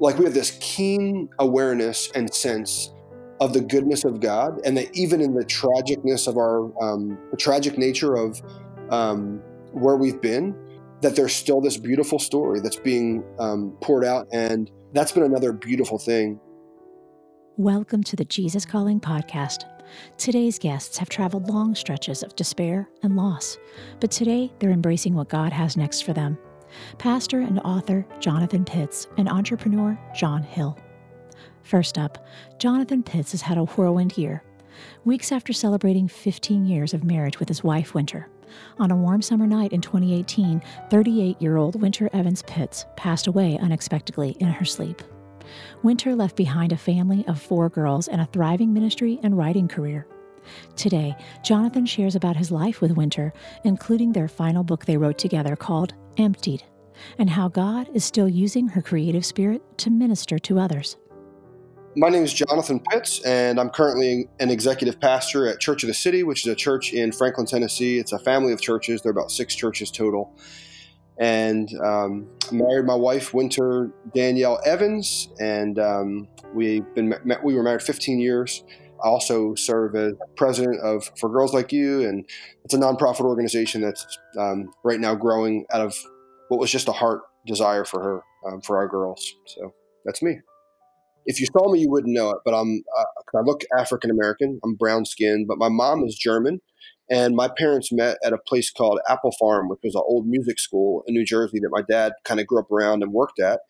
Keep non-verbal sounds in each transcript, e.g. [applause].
like we have this keen awareness and sense of the goodness of God, and that even in the tragicness of our um, the tragic nature of um, where we've been, that there's still this beautiful story that's being um, poured out, and that's been another beautiful thing. Welcome to the Jesus Calling podcast. Today's guests have traveled long stretches of despair and loss, but today they're embracing what God has next for them. Pastor and author Jonathan Pitts and entrepreneur John Hill. First up, Jonathan Pitts has had a whirlwind year. Weeks after celebrating 15 years of marriage with his wife, Wynter, on a warm summer night in 2018, 38 year old Wynter Evans Pitts passed away unexpectedly in her sleep. Wynter left behind a family of four girls and a thriving ministry and writing career. Today, Jonathan shares about his life with Wynter, including their final book they wrote together called Emptied, and how God is still using her creative spirit to minister to others. My name is Jonathan Pitts, and I'm currently an executive pastor at Church of the City, which is a church in Franklin, Tennessee. It's a family of churches. There are about six churches total. And um, married my wife, Wynter Danielle Evans, and um, we've been we were married 15 years. I also serve as president of For Girls Like You, and it's a nonprofit organization that's um, right now growing out of what was just a heart desire for her, um, for our girls. So that's me if you saw me, you wouldn't know it, but I'm uh, I look African American. I'm brown skinned, but my mom is German, and my parents met at a place called Appel Farm, which was an old music school in New Jersey that my dad kind of grew up around and worked at.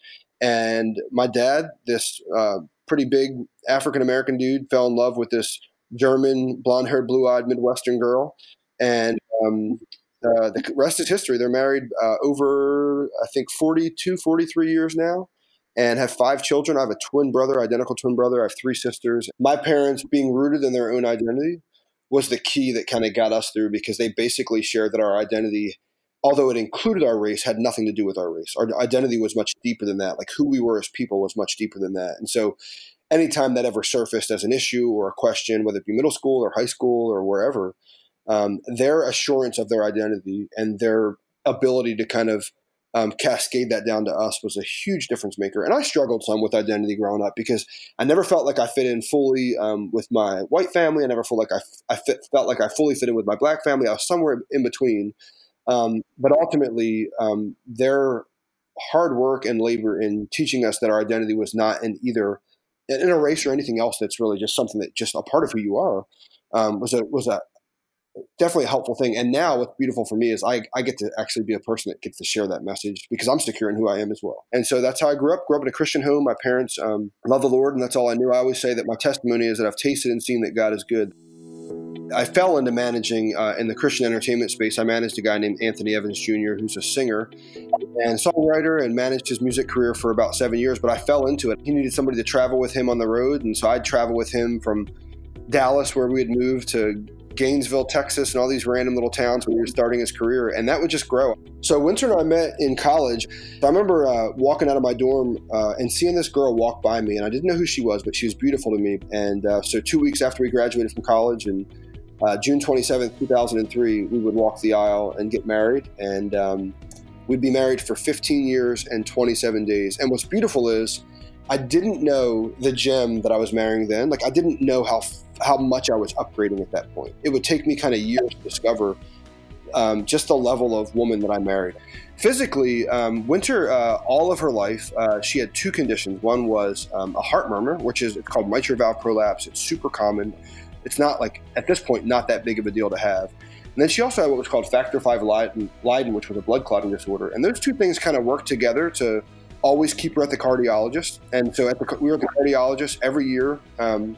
And my dad, this uh, pretty big African American dude, fell in love with this German, blonde haired, blue eyed Midwestern girl, and um, uh, the rest is history. They're married uh, over, I think, 42, 43 years now and have five children. I have a twin brother, identical twin brother. I have three sisters. My parents being rooted in their own identity was the key that kind of got us through because they basically shared that our identity, although it included our race, had nothing to do with our race. Our identity was much deeper than that. Like who we were as people was much deeper than that. And so anytime that ever surfaced as an issue or a question, whether it be middle school or high school or wherever, um, their assurance of their identity and their ability to kind of um, cascade that down to us was a huge difference maker. And I struggled some with identity growing up because I never felt like I fit in fully um, with my white family. I never felt like I, I fit, felt like I fully fit in with my black family. I was somewhere in between. Um, but ultimately, um, their hard work and labor in teaching us that our identity was not in either in a race or anything else that's really just something that just a part of who you are um, was a was a, definitely a helpful thing. And now what's beautiful for me is I, I get to actually be a person that gets to share that message because I'm secure in who I am as well. And so that's how I grew up. Grew up in a Christian home. My parents um, love the Lord, and that's all I knew. I always say that my testimony is that I've tasted and seen that God is good. I fell into managing uh, in the Christian entertainment space. I managed a guy named Anthony Evans Jr., who's a singer and songwriter, and managed his music career for about seven years. But I fell into it. He needed somebody to travel with him on the road, and so I'd travel with him from Dallas, where we had moved, to Gainesville, Texas, and all these random little towns where he was starting his career, and that would just grow. So Wynter and I met in college. I remember uh, walking out of my dorm uh, and seeing this girl walk by me, and I didn't know who she was, but she was beautiful to me. And uh, so two weeks after we graduated from college, and uh, June 27th, 2003, we would walk the aisle and get married, and um, we'd be married for 15 years and 27 days. And what's beautiful is I didn't know the gem that I was marrying then. Like I didn't know how how much I was upgrading at that point. It would take me kind of years to discover um, just the level of woman that I married. Physically, um, Wynter, uh, all of her life, uh, she had two conditions. One was um, a heart murmur, which is it's called mitral valve prolapse. It's super common. It's not like at this point not that big of a deal to have. And then she also had what was called factor V Leiden, Leiden which was a blood clotting disorder. And those two things kind of work together to always keep her at the cardiologist. And so at the, we were at the cardiologist every year. Um,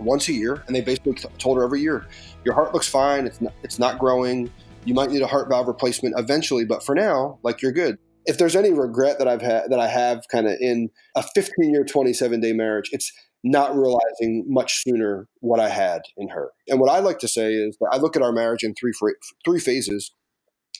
once a year, and they basically told her every year, your heart looks fine. It's not, it's not growing. You might need a heart valve replacement eventually, but for now, like you're good. If there's any regret that I've had that I have kind of in a 15 year, 27 day marriage, it's not realizing much sooner what I had in her. And what I like to say is that I look at our marriage in three three phases.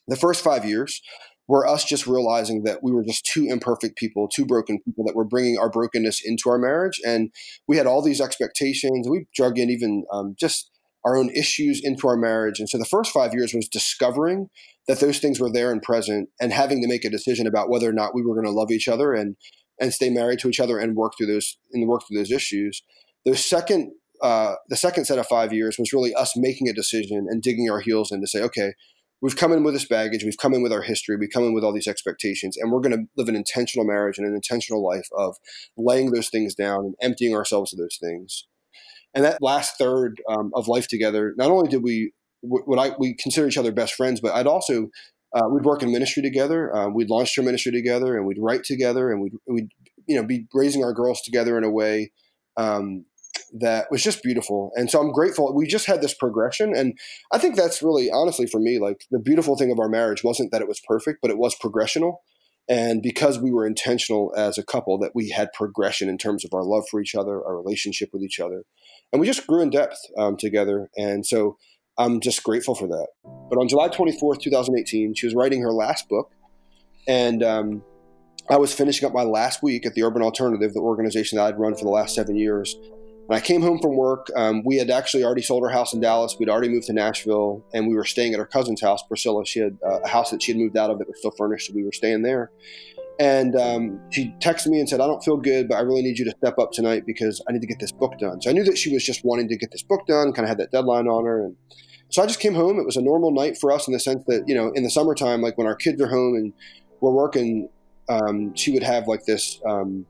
The first five years, were us just realizing that we were just two imperfect people, two broken people that were bringing our brokenness into our marriage. And we had all these expectations. We drug in even um, just our own issues into our marriage. And so the first five years was discovering that those things were there and present and having to make a decision about whether or not we were going to love each other and and stay married to each other and work through those and work through those issues. The second uh, the second set of five years was really us making a decision and digging our heels in to say, okay, we've come in with this baggage, we've come in with our history, we've come in with all these expectations, and we're going to live an intentional marriage and an intentional life of laying those things down and emptying ourselves of those things. And that last third um, of life together, not only did we what I we consider each other best friends, but I'd also uh, we'd work in ministry together. Um, we'd launch our ministry together, and we'd write together, and we'd we'd you know be raising our girls together in a way um, that was just beautiful. And so I'm grateful. We just had this progression. And I think that's really, honestly, for me, like the beautiful thing of our marriage wasn't that it was perfect, but it was progressional. And because we were intentional as a couple, that we had progression in terms of our love for each other, our relationship with each other. And we just grew in depth um, together. And so I'm just grateful for that. But on July 24th, 2018, she was writing her last book. And um, I was finishing up my last week at the Urban Alternative, the organization that I'd run for the last seven years. When I came home from work, um, we had actually already sold our house in Dallas. We'd already moved to Nashville, and we were staying at our cousin's house, Priscilla. She had uh, a house that she had moved out of that was still furnished, so we were staying there. And um, she texted me and said, I don't feel good, but I really need you to step up tonight because I need to get this book done. So I knew that she was just wanting to get this book done, kind of had that deadline on her. And so I just came home. It was a normal night for us in the sense that, you know, in the summertime, like when our kids are home and we're working, um, she would have like this um,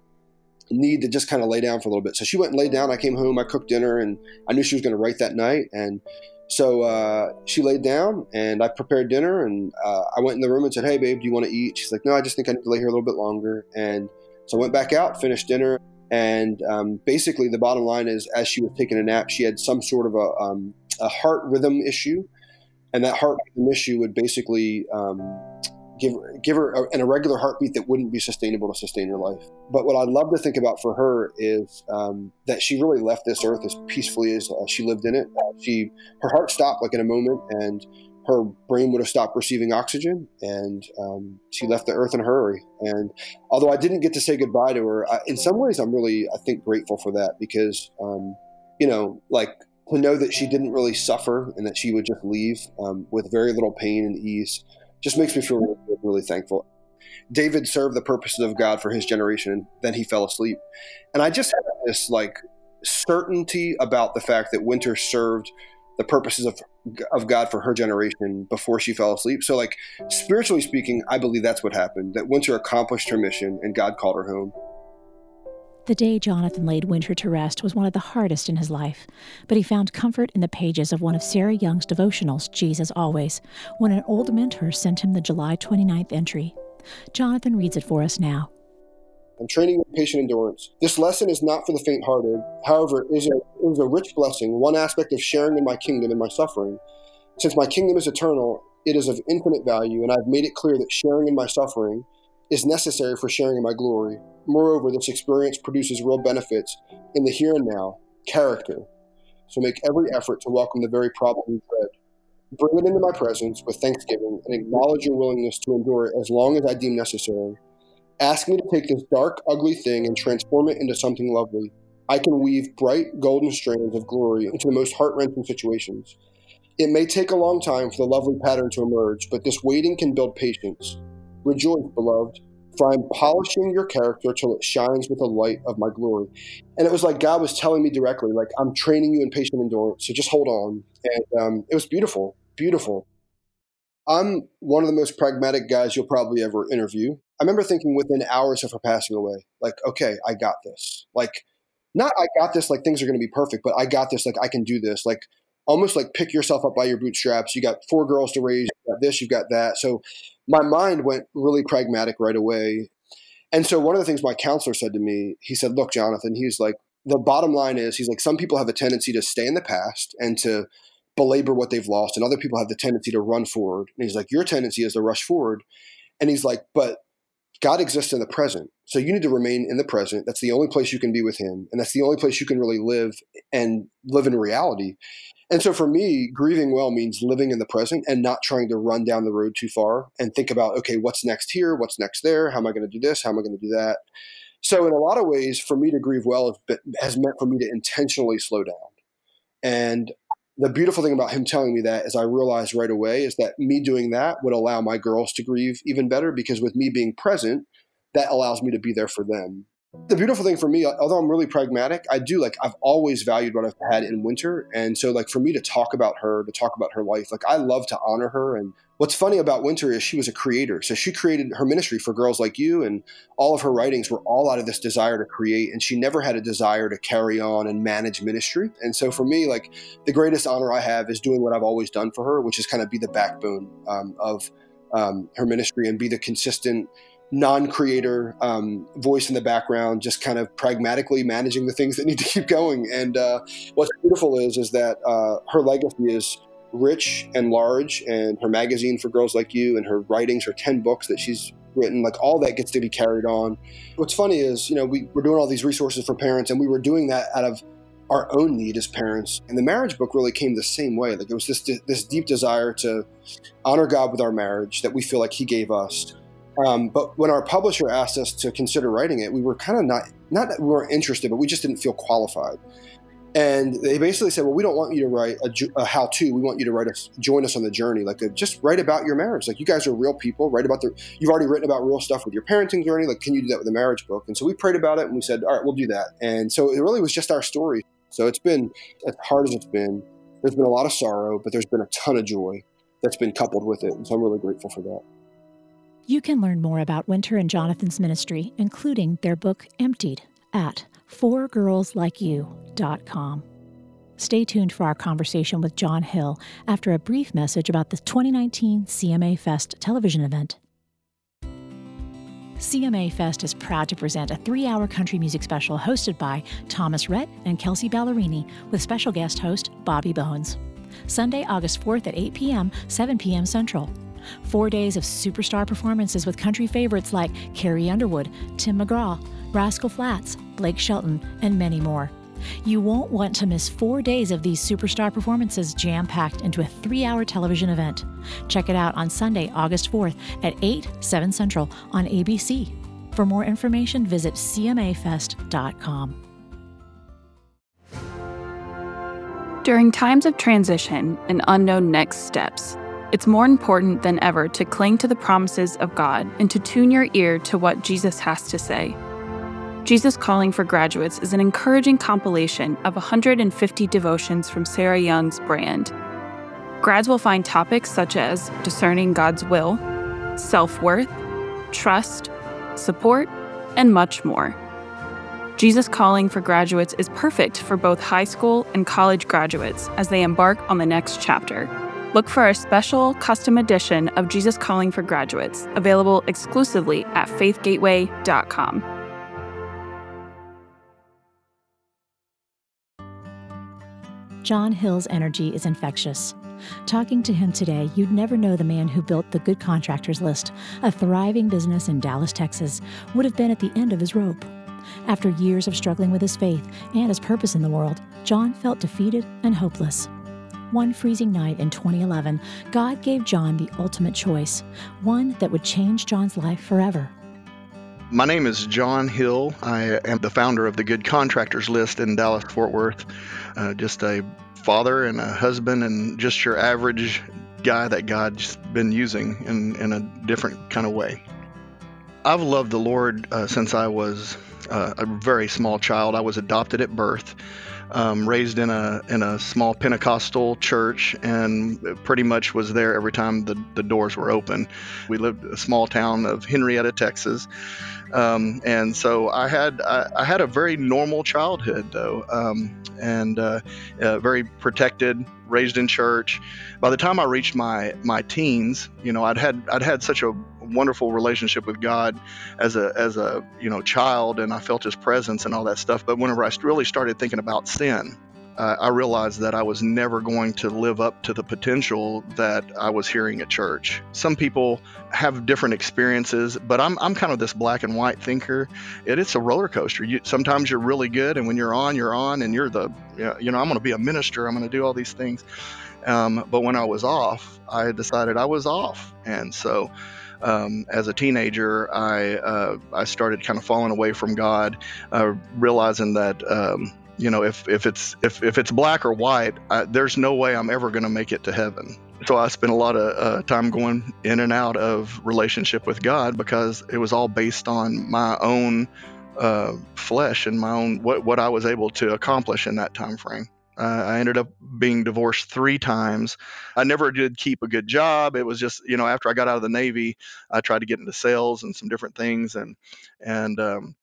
need to just kind of lay down for a little bit. So she went and laid down. I came home, I cooked dinner, and I knew she was going to write that night. And so uh, she laid down, and I prepared dinner. And uh, I went in the room and said, "Hey, babe, do you want to eat?" She's like, "No, I just think I need to lay here a little bit longer." And so I went back out, finished dinner, and um, basically the bottom line is, as she was taking a nap, she had some sort of a, um, a heart rhythm issue, and that heart rhythm issue would basically um, give give her a, an irregular heartbeat that wouldn't be sustainable to sustain her life. But what I'd love to think about for her is um, that she really left this earth as peacefully as uh, she lived in it. She her heart stopped like in a moment, and her brain would have stopped receiving oxygen, and um, she left the earth in a hurry. And although I didn't get to say goodbye to her, I, in some ways I'm really I think grateful for that because um, you know like to know that she didn't really suffer and that she would just leave um, with very little pain and ease just makes me feel really, really thankful. David served the purposes of God for his generation, and then he fell asleep. And I just had this like certainty about the fact that Wynter served the purposes of of God for her generation before she fell asleep. So, like spiritually speaking, I believe that's what happened. That Wynter accomplished her mission, and God called her home. The day Jonathan laid Wynter to rest was one of the hardest in his life, but he found comfort in the pages of one of Sarah Young's devotionals, Jesus Always, when an old mentor sent him the July 29th entry. Jonathan reads it for us now. I'm training with patient endurance. This lesson is not for the faint hearted. However, it is, a, it is a rich blessing, one aspect of sharing in my kingdom and my suffering. Since my kingdom is eternal, it is of infinite value, and I've made it clear that sharing in my suffering is necessary for sharing in my glory. Moreover, this experience produces real benefits in the here and now, character. So make every effort to welcome the very problem you dread. Bring it into my presence with thanksgiving and acknowledge your willingness to endure it as long as I deem necessary. Ask me to take this dark, ugly thing and transform it into something lovely. I can weave bright, golden strands of glory into the most heart wrenching situations. It may take a long time for the lovely pattern to emerge, but this waiting can build patience. Rejoice, beloved, for I'm polishing your character till it shines with the light of my glory. And it was like God was telling me directly, like, I'm training you in patient endurance, so just hold on. And um, it was beautiful, beautiful. I'm one of the most pragmatic guys you'll probably ever interview. I remember thinking within hours of her passing away, like, okay, I got this. Like, not I got this, like things are going to be perfect, but I got this, like I can do this. Like, almost like pick yourself up by your bootstraps. You got four girls to raise, you got this, you've got that. So my mind went really pragmatic right away. And so one of the things my counselor said to me, he said, Look, Jonathan, he's like, the bottom line is, he's like, some people have a tendency to stay in the past and to belabor what they've lost, and other people have the tendency to run forward. And he's like, Your tendency is to rush forward. And he's like, But God exists in the present. So you need to remain in the present. That's the only place you can be with Him. And that's the only place you can really live and live in reality. And so for me, grieving well means living in the present and not trying to run down the road too far and think about, okay, what's next here? What's next there? How am I going to do this? How am I going to do that? So in a lot of ways, for me to grieve well has meant for me to intentionally slow down. And the beautiful thing about him telling me that is I realized right away is that me doing that would allow my girls to grieve even better because with me being present, that allows me to be there for them. The beautiful thing for me, although I'm really pragmatic, I do like I've always valued what I've had in Wynter, and so like for me to talk about her, to talk about her life, like I love to honor her. And what's funny about Wynter is she was a creator, so she created her ministry for girls like you, and all of her writings were all out of this desire to create, and she never had a desire to carry on and manage ministry. And so for me, like the greatest honor I have is doing what I've always done for her, which is kind of be the backbone um, of um, her ministry and be the consistent non-creator um, voice in the background, just kind of pragmatically managing the things that need to keep going. And uh, what's beautiful is is that uh, her legacy is rich and large, and her magazine for girls like you, and her writings, her ten books that she's written, like all that gets to be carried on. What's funny is, you know, we, we're doing all these resources for parents, and we were doing that out of our own need as parents. And the marriage book really came the same way. Like it was this this deep desire to honor God with our marriage that we feel like He gave us um, but when our publisher asked us to consider writing it, we were kind of not not that we weren't interested, but we just didn't feel qualified. And they basically said, "Well, we don't want you to write a, a how-to. We want you to write us, join us on the journey. Like, a, just write about your marriage. Like, you guys are real people. Write about the. You've already written about real stuff with your parenting journey. Like, can you do that with a marriage book? And so we prayed about it, and we said, "All right, we'll do that." And so it really was just our story. So it's been as hard as it's been. There's been a lot of sorrow, but there's been a ton of joy that's been coupled with it, and so I'm really grateful for that. You can learn more about Wynter and Jonathan's ministry, including their book Emptied, at Stay tuned for our conversation with John Hill after a brief message about the 2019 CMA Fest television event. CMA Fest is proud to present a three hour country music special hosted by Thomas Rhett and Kelsea Ballerini with special guest host Bobby Bones. Sunday, August 4th at 8 p.m., 7 p.m. Central. Four days of superstar performances with country favorites like Carrie Underwood, Tim McGraw, Rascal Flatts, Blake Shelton, and many more. You won't want to miss four days of these superstar performances jam packed into a three hour television event. Check it out on Sunday, August 4th at 8, 7 Central on ABC. For more information, visit CMAFest.com. During times of transition and unknown next steps, it's more important than ever to cling to the promises of God and to tune your ear to what Jesus has to say. Jesus Calling for Graduates is an encouraging compilation of 150 devotions from Sarah Young's brand. Grads will find topics such as discerning God's will, self worth, trust, support, and much more. Jesus Calling for Graduates is perfect for both high school and college graduates as they embark on the next chapter. Look for our special custom edition of Jesus Calling for Graduates, available exclusively at faithgateway.com. John Hill's energy is infectious. Talking to him today, you'd never know the man who built the Good Contractors List, a thriving business in Dallas, Texas, would have been at the end of his rope. After years of struggling with his faith and his purpose in the world, John felt defeated and hopeless. One freezing night in 2011, God gave John the ultimate choice, one that would change John's life forever. My name is John Hill. I am the founder of the Good Contractors List in Dallas, Fort Worth. Uh, just a father and a husband, and just your average guy that God's been using in, in a different kind of way. I've loved the Lord uh, since I was uh, a very small child. I was adopted at birth um, raised in a in a small Pentecostal church, and pretty much was there every time the, the doors were open. We lived a small town of Henrietta, Texas, um, and so I had I, I, had a very normal childhood though, um, and uh, uh, very protected, raised in church. By the time I reached my my teens, you know, I'd had I'd had such a wonderful relationship with God as a as a you know child, and I felt His presence and all that stuff. But whenever I really started thinking about sin, uh, I realized that I was never going to live up to the potential that I was hearing at church. Some people have different experiences, but I'm, I'm kind of this black and white thinker. It, it's a roller coaster. You, sometimes you're really good, and when you're on, you're on, and you're the, you know, I'm going to be a minister, I'm going to do all these things. Um, but when I was off, I decided I was off. And so um, as a teenager, I uh, I started kind of falling away from God, uh, realizing that um, you know, if if it's if if it's black or white, I, there's no way I'm ever going to make it to heaven. So I spent a lot of uh, time going in and out of relationship with God because it was all based on my own uh, flesh and my own what what I was able to accomplish in that time frame. Uh, I ended up being divorced three times. I never did keep a good job. It was just, you know, after I got out of the Navy, I tried to get into sales and some different things, and and um,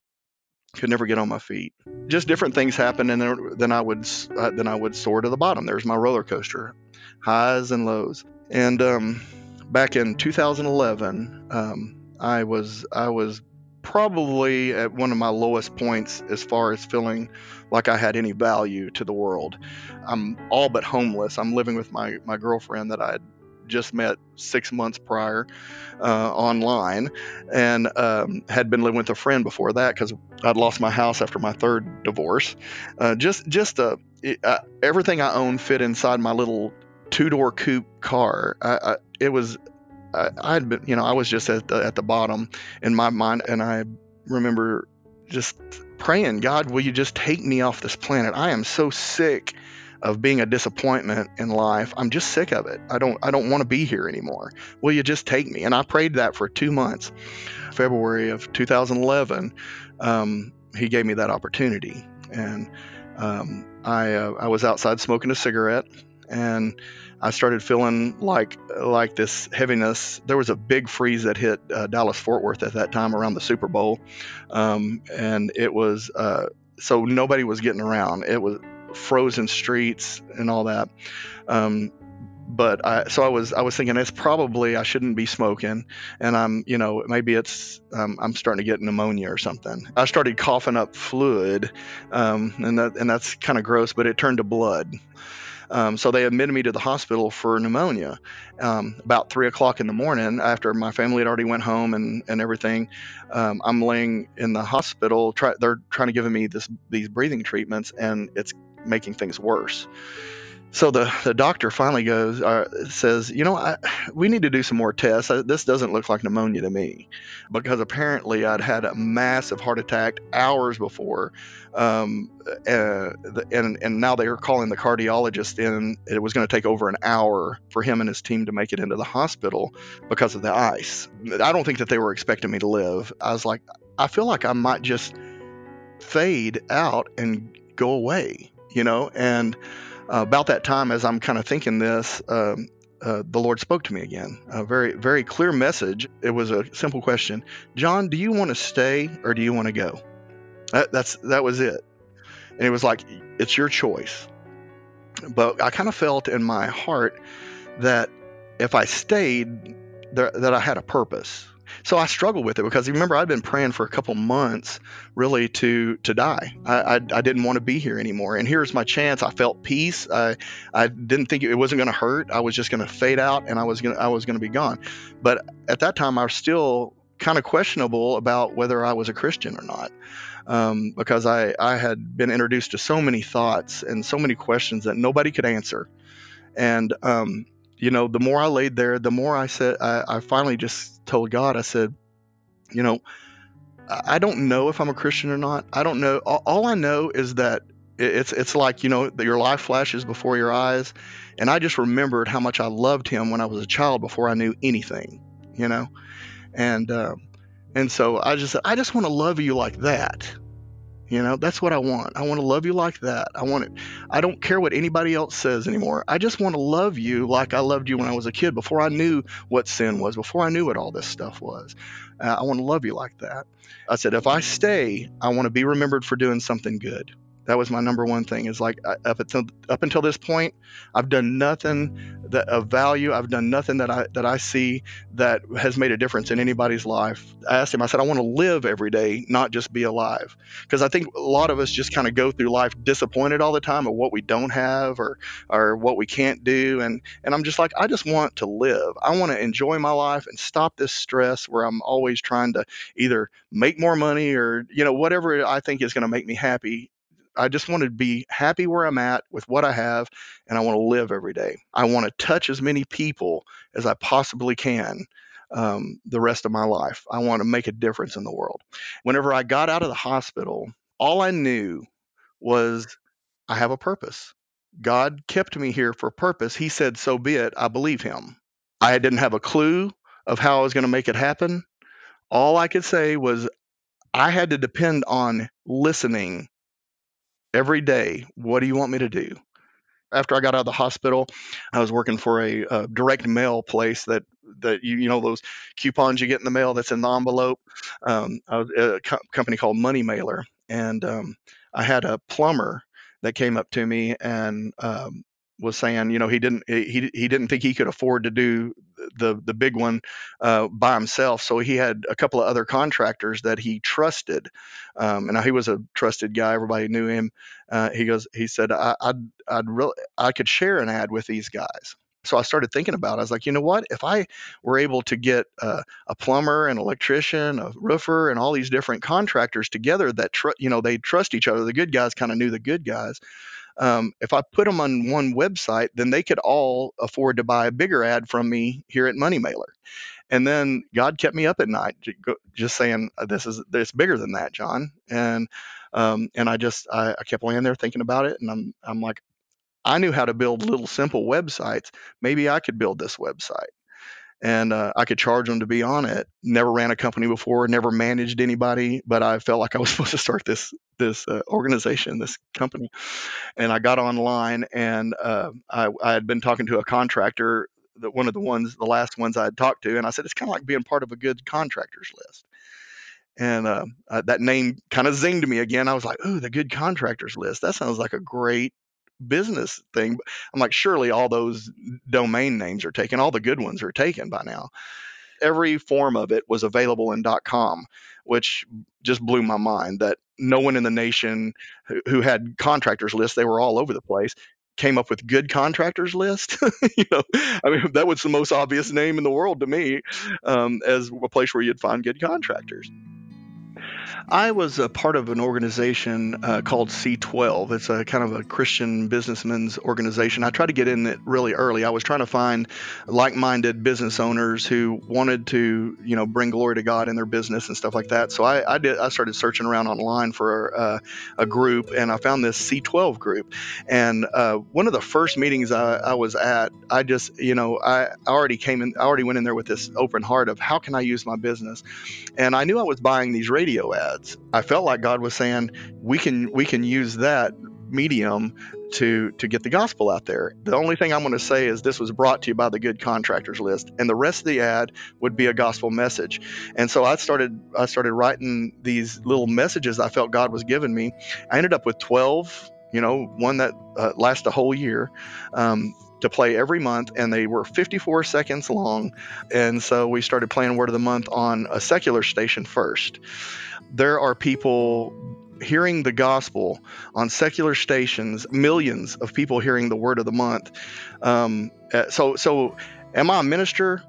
could never get on my feet. Just different things happened, and then I would uh, then I would soar to the bottom. There's my roller coaster, highs and lows. And um, back in 2011, um, I was I was probably at one of my lowest points as far as feeling like I had any value to the world. I'm all but homeless. I'm living with my, my girlfriend that I just met six months prior uh, online and um, had been living with a friend before that because I'd lost my house after my third divorce. Uh, just just uh, uh, everything I own fit inside my little two door coupe car. I, I, it was I, had been, you know, I was just at the, at the bottom in my mind, and I remember just praying, God, will you just take me off this planet? I am so sick of being a disappointment in life. I'm just sick of it. I don't I don't want to be here anymore. Will you just take me? And I prayed that for two months. February of 2011, um, he gave me that opportunity, and um, I uh, I was outside smoking a cigarette, and I started feeling like like this heaviness. There was a big freeze that hit uh, Dallas Fort Worth at that time around the Super Bowl, um, and it was uh, so nobody was getting around. It was frozen streets and all that. Um, but I, so I was I was thinking it's probably I shouldn't be smoking, and I'm you know maybe it's um, I'm starting to get pneumonia or something. I started coughing up fluid, um, and that and that's kind of gross, but it turned to blood. Um, so they admitted me to the hospital for pneumonia. Um, about three o'clock in the morning, after my family had already went home and, and everything, um, I'm laying in the hospital. Try, they're trying to give me this these breathing treatments, and it's making things worse. So the, the doctor finally goes, uh, says, you know, I, we need to do some more tests. This doesn't look like pneumonia to me, because apparently I'd had a massive heart attack hours before, um, uh, and and now they are calling the cardiologist in. It was going to take over an hour for him and his team to make it into the hospital because of the ice. I don't think that they were expecting me to live. I was like, I feel like I might just fade out and go away, you know, and uh, about that time, as I'm kind of thinking this, um, uh, the Lord spoke to me again. A very, very clear message. It was a simple question: John, do you want to stay or do you want to go? That, that's that was it. And it was like, it's your choice. But I kind of felt in my heart that if I stayed, there, that I had a purpose. So I struggled with it because remember I'd been praying for a couple months really to to die. I, I, I didn't want to be here anymore, and here's my chance. I felt peace. I I didn't think it wasn't going to hurt. I was just going to fade out, and I was gonna I was going to be gone. But at that time, I was still kind of questionable about whether I was a Christian or not. Um, because I, I had been introduced to so many thoughts and so many questions that nobody could answer. And um, you know, the more I laid there, the more I said, I, I finally just told God, I said, you know, I don't know if I'm a Christian or not. I don't know. All, all I know is that it's it's like you know your life flashes before your eyes, and I just remembered how much I loved Him when I was a child before I knew anything, you know, and uh, and so I just said, I just want to love you like that, you know, that's what I want. I want to love you like that. I want it. I don't care what anybody else says anymore. I just want to love you like I loved you when I was a kid, before I knew what sin was, before I knew what all this stuff was. Uh, I want to love you like that. I said, if I stay, I want to be remembered for doing something good. That was my number one thing. Is like up until up until this point, I've done nothing that of value. I've done nothing that I that I see that has made a difference in anybody's life. I asked him. I said, I want to live every day, not just be alive. Because I think a lot of us just kind of go through life disappointed all the time of what we don't have or or what we can't do. And and I'm just like, I just want to live. I want to enjoy my life and stop this stress where I'm always trying to either make more money or you know whatever I think is going to make me happy I just want to be happy where I'm at with what I have, and I want to live every day. I want to touch as many people as I possibly can um, the rest of my life. I want to make a difference in the world. Whenever I got out of the hospital, all I knew was I have a purpose. God kept me here for a purpose. He said, So be it. I believe him. I didn't have a clue of how I was going to make it happen. All I could say was I had to depend on listening every day. What do you want me to do? After I got out of the hospital, I was working for a, a direct mail place that that you you know those coupons you get in the mail that's in the envelope. Um, I a co- company called Money Mailer, and um, I had a plumber that came up to me and um, was saying, you know, he didn't he he didn't think he could afford to do the the big one uh, by himself, so he had a couple of other contractors that he trusted, um, and he was a trusted guy. Everybody knew him. Uh, he goes, he said, I, I'd I'd really I could share an ad with these guys. So I started thinking about. it. I was like, you know what? If I were able to get uh, a plumber, an electrician, a roofer, and all these different contractors together that tr- you know they trust each other. The good guys kind of knew the good guys um, if I put them on one website, then they could all afford to buy a bigger ad from me here at Money Mailer. And then God kept me up at night, just saying, uh, "This is this bigger than that, John." And um, and I just I, I kept laying there thinking about it, and I'm I'm like, I knew how to build little simple websites. Maybe I could build this website and uh, I could charge them to be on it. Never ran a company before, never managed anybody, but I felt like I was [laughs] supposed to start this this uh, organization, this company. And I got online, and uh, I, I had been talking to a contractor, that one of the ones, the last ones I had talked to, and I said it's kind of like being part of a good contractors list. And uh, uh, that name kind of zinged me again. I was like, "Ooh, the good contractors list. That sounds like a great business thing. I'm like, surely all those domain names are taken. All the good ones are taken by now. Every form of it was available in .com, which just blew my mind that no one in the nation who, who had contractors lists, they were all over the place, came up with good contractors list. [laughs] you know, I mean, that was the most obvious name in the world to me um, as a place where you'd find good contractors. I was a part of an organization uh, called C12. It's a kind of a Christian businessmen's organization. I tried to get in it really early. I was trying to find like-minded business owners who wanted to, you know, bring glory to God in their business and stuff like that. So I, I did. I started searching around online for uh, a group, and I found this C12 group. And uh, one of the first meetings I, I, was at, I just, you know, I already came in. I already went in there with this open heart of how can I use my business, and I knew I was buying these radio ads. I felt like God was saying we can we can use that medium to to get the gospel out there. The only thing I'm going to say is this was brought to you by the good contractors list and the rest of the ad would be a gospel message. And so I started I started writing these little messages I felt God was giving me. I ended up with 12 you know, one that uh, lasts a whole year. Um, to play every month, and they were 54 seconds long. And so we started playing Word of the Month on a secular station first. There are people hearing the gospel on secular stations, millions of people hearing the Word of the Month. Um, uh, so, so am I a minister?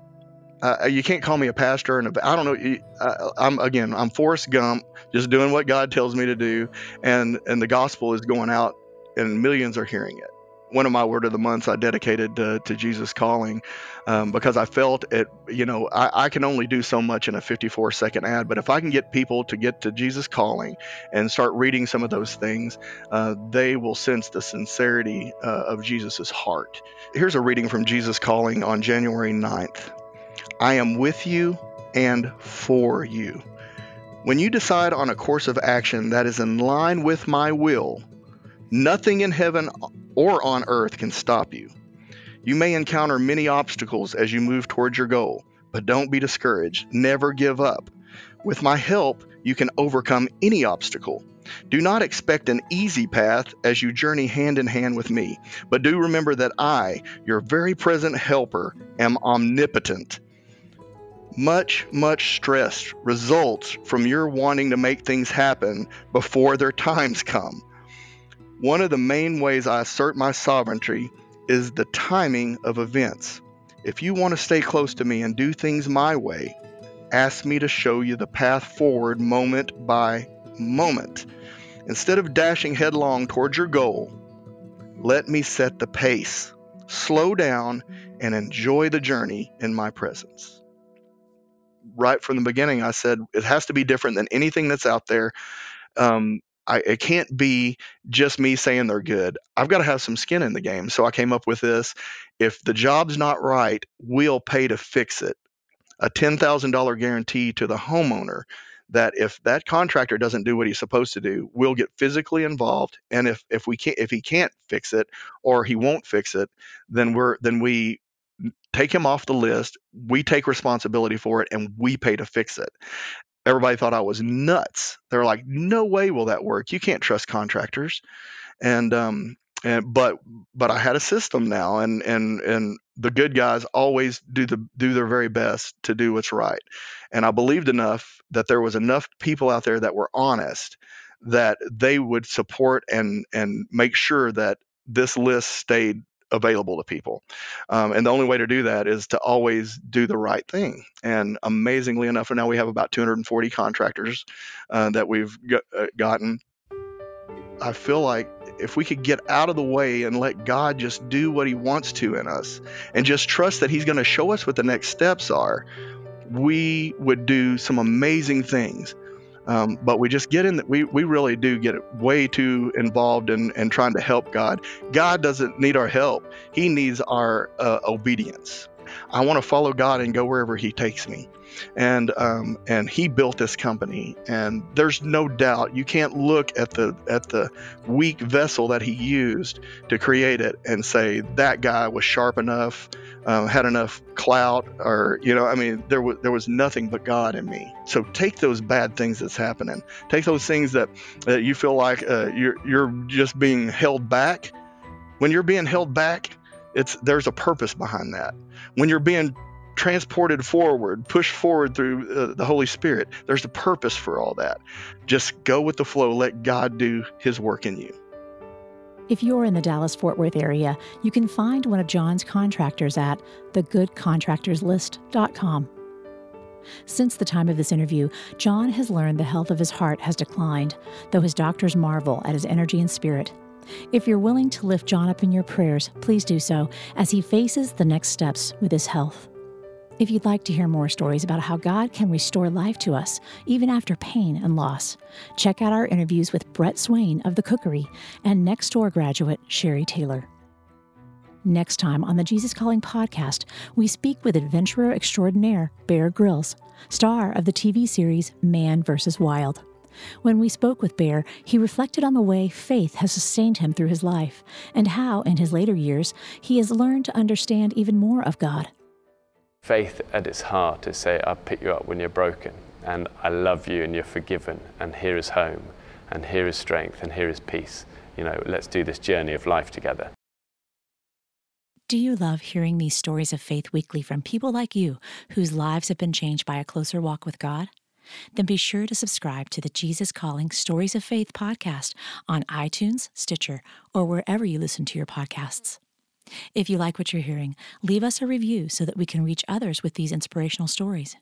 Uh, you can't call me a pastor, and I don't know. Uh, I'm again, I'm Forrest Gump, just doing what God tells me to do, and and the gospel is going out, and millions are hearing it one of my word of the months I dedicated to, to Jesus calling um, because I felt it, you know, I, I, can only do so much in a 54 second ad, but if I can get people to get to Jesus calling and start reading some of those things, uh, they will sense the sincerity uh, of Jesus's heart. Here's a reading from Jesus calling on January 9th. I am with you and for you. When you decide on a course of action that is in line with my will, nothing in heaven or on earth can stop you. You may encounter many obstacles as you move towards your goal, but don't be discouraged. Never give up. With my help, you can overcome any obstacle. Do not expect an easy path as you journey hand in hand with me, but do remember that I, your very present helper, am omnipotent. Much, much stress results from your wanting to make things happen before their times come. One of the main ways I assert my sovereignty is the timing of events. If you want to stay close to me and do things my way, ask me to show you the path forward moment by moment. Instead of dashing headlong towards your goal, let me set the pace. Slow down and enjoy the journey in my presence. Right from the beginning, I said it has to be different than anything that's out there. Um, I, it can't be just me saying they're good. I've got to have some skin in the game. So I came up with this. If the job's not right, we'll pay to fix it. A $10,000 guarantee to the homeowner that if that contractor doesn't do what he's supposed to do, we'll get physically involved. And if, if we can't, if he can't fix it or he won't fix it, then we're, then we take him off the list. We take responsibility for it and we pay to fix it. Everybody thought I was nuts. They're like, no way will that work. You can't trust contractors. And, um, and but but I had a system now, and and and the good guys always do the do their very best to do what's right, and I believed enough that there was enough people out there that were honest that they would support and and make sure that this list stayed available to people. Um, and the only way to do that is to always do the right thing. And amazingly enough, and now we have about 240 contractors uh, that we've uh, gotten. I feel like if we could get out of the way and let God just do what He wants to in us and just trust that He's going to show us what the next steps are, we would do some amazing things. Um, but we just get in that we, we really do get way too involved in, in trying to help God. God doesn't need our help, He needs our uh, obedience. I want to follow God and go wherever He takes me. And um, and He built this company, and there's no doubt you can't look at the at the weak vessel that He used to create it and say that guy was sharp enough, um, had enough clout, or you know, I mean, there was there was nothing but God in me. So take those bad things that's happening, take those things that that you feel like uh, you're you're just being held back. When you're being held back, it's there's a purpose behind that. When you're being transported forward, pushed forward through uh, the Holy Spirit, there's a purpose for all that. Just go with the flow, let God do his work in you. If you're in the Dallas Fort Worth area, you can find one of John's contractors at thegoodcontractorslist.com. Since the time of this interview, John has learned the health of his heart has declined, though his doctors marvel at his energy and spirit. If you're willing to lift John up in your prayers, please do so as he faces the next steps with his health. If you'd like to hear more stories about how God can restore life to us, even after pain and loss, check out our interviews with Brett Swain of The Cookery and next door graduate Sherry Taylor. Next time on the Jesus Calling podcast, we speak with adventurer extraordinaire Bear Grylls, star of the TV series Man vs. Wild. When we spoke with Bear, he reflected on the way faith has sustained him through his life and how, in his later years, he has learned to understand even more of God. Faith at its heart is say, I'll pick you up when you're broken, and I love you and you're forgiven, and here is home, and here is strength, and here is peace. You know, let's do this journey of life together. Do you love hearing these stories of faith weekly from people like you whose lives have been changed by a closer walk with God? Then be sure to subscribe to the Jesus Calling Stories of Faith podcast on iTunes, Stitcher, or wherever you listen to your podcasts. If you like what you're hearing, leave us a review so that we can reach others with these inspirational stories.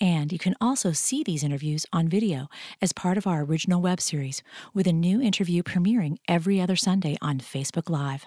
And you can also see these interviews on video as part of our original web series, with a new interview premiering every other Sunday on Facebook Live.